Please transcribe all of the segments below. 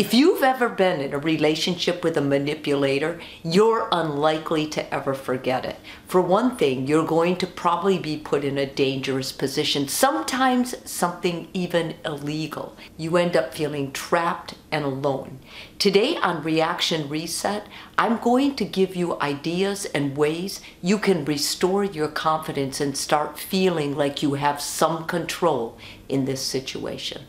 If you've ever been in a relationship with a manipulator, you're unlikely to ever forget it. For one thing, you're going to probably be put in a dangerous position, sometimes something even illegal. You end up feeling trapped and alone. Today on Reaction Reset, I'm going to give you ideas and ways you can restore your confidence and start feeling like you have some control in this situation.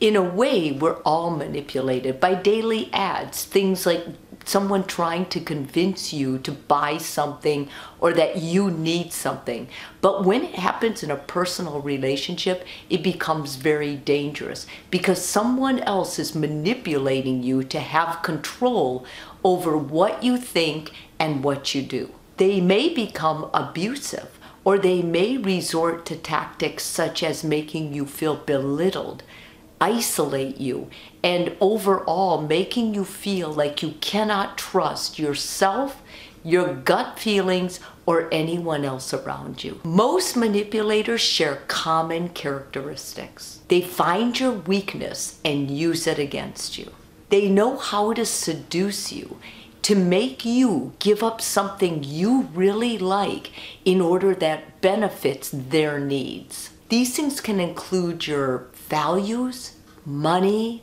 In a way, we're all manipulated by daily ads, things like someone trying to convince you to buy something or that you need something. But when it happens in a personal relationship, it becomes very dangerous because someone else is manipulating you to have control over what you think and what you do. They may become abusive or they may resort to tactics such as making you feel belittled isolate you and overall making you feel like you cannot trust yourself, your gut feelings, or anyone else around you. Most manipulators share common characteristics. They find your weakness and use it against you. They know how to seduce you to make you give up something you really like in order that benefits their needs. These things can include your values, money,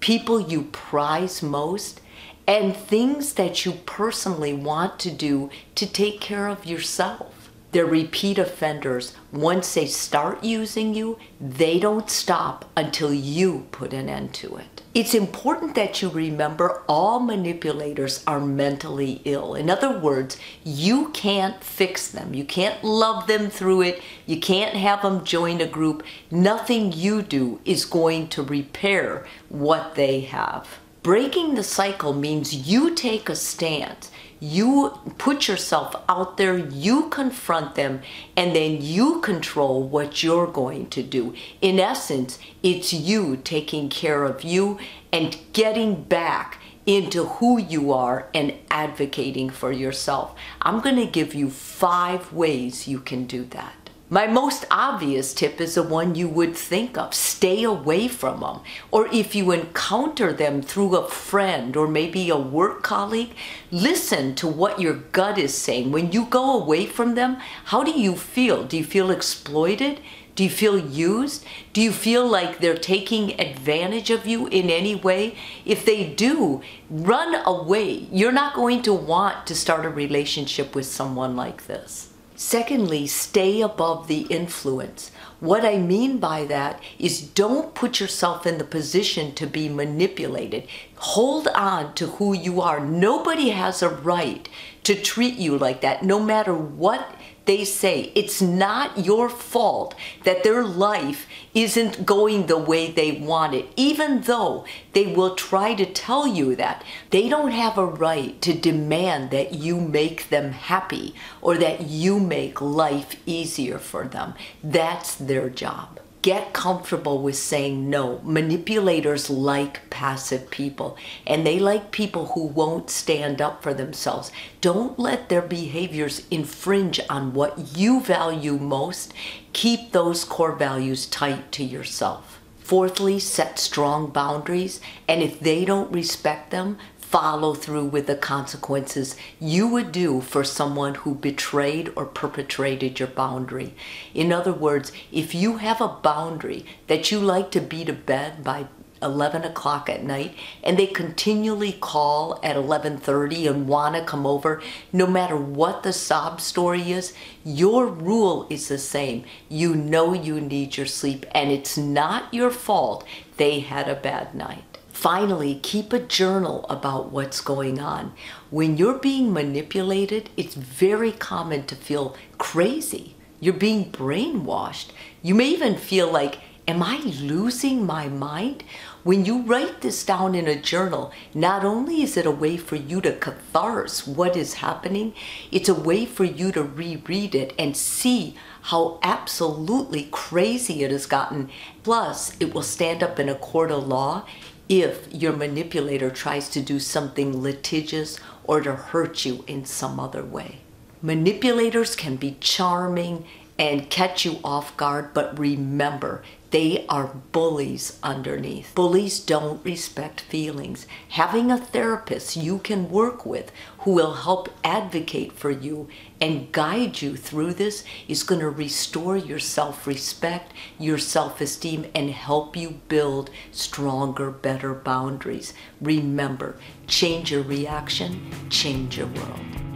people you prize most, and things that you personally want to do to take care of yourself. They're repeat offenders. Once they start using you, they don't stop until you put an end to it. It's important that you remember all manipulators are mentally ill. In other words, you can't fix them. You can't love them through it. You can't have them join a group. Nothing you do is going to repair what they have. Breaking the cycle means you take a stance you put yourself out there, you confront them, and then you control what you're going to do. In essence, it's you taking care of you and getting back into who you are and advocating for yourself. I'm going to give you five ways you can do that. My most obvious tip is the one you would think of. Stay away from them. Or if you encounter them through a friend or maybe a work colleague, listen to what your gut is saying. When you go away from them, how do you feel? Do you feel exploited? Do you feel used? Do you feel like they're taking advantage of you in any way? If they do, run away. You're not going to want to start a relationship with someone like this. Secondly, stay above the influence. What I mean by that is don't put yourself in the position to be manipulated. Hold on to who you are. Nobody has a right to treat you like that, no matter what they say it's not your fault that their life isn't going the way they want it, even though they will try to tell you that. They don't have a right to demand that you make them happy or that you make life easier for them. That's their job. Get comfortable with saying no. Manipulators like passive people, and they like people who won't stand up for themselves. Don't let their behaviors infringe on what you value most. Keep those core values tight to yourself. Fourthly, set strong boundaries, and if they don't respect them, follow through with the consequences you would do for someone who betrayed or perpetrated your boundary. In other words, if you have a boundary that you like to be to bed by 11 o'clock at night and they continually call at 11.30 and want to come over no matter what the sob story is your rule is the same you know you need your sleep and it's not your fault they had a bad night Finally, keep a journal about what's going on. When you're being manipulated, it's very common to feel crazy. You're being brainwashed. You may even feel like, am I losing my mind? When you write this down in a journal, not only is it a way for you to catharsis what is happening, it's a way for you to reread it and see how absolutely crazy it has gotten. Plus, it will stand up in a court of law if your manipulator tries to do something litigious or to hurt you in some other way. Manipulators can be charming and catch you off guard, but remember, they are bullies underneath. Bullies don't respect feelings. Having a therapist you can work with who will help advocate for you and guide you through this is going to restore your self respect, your self esteem, and help you build stronger, better boundaries. Remember, change your reaction, change your world.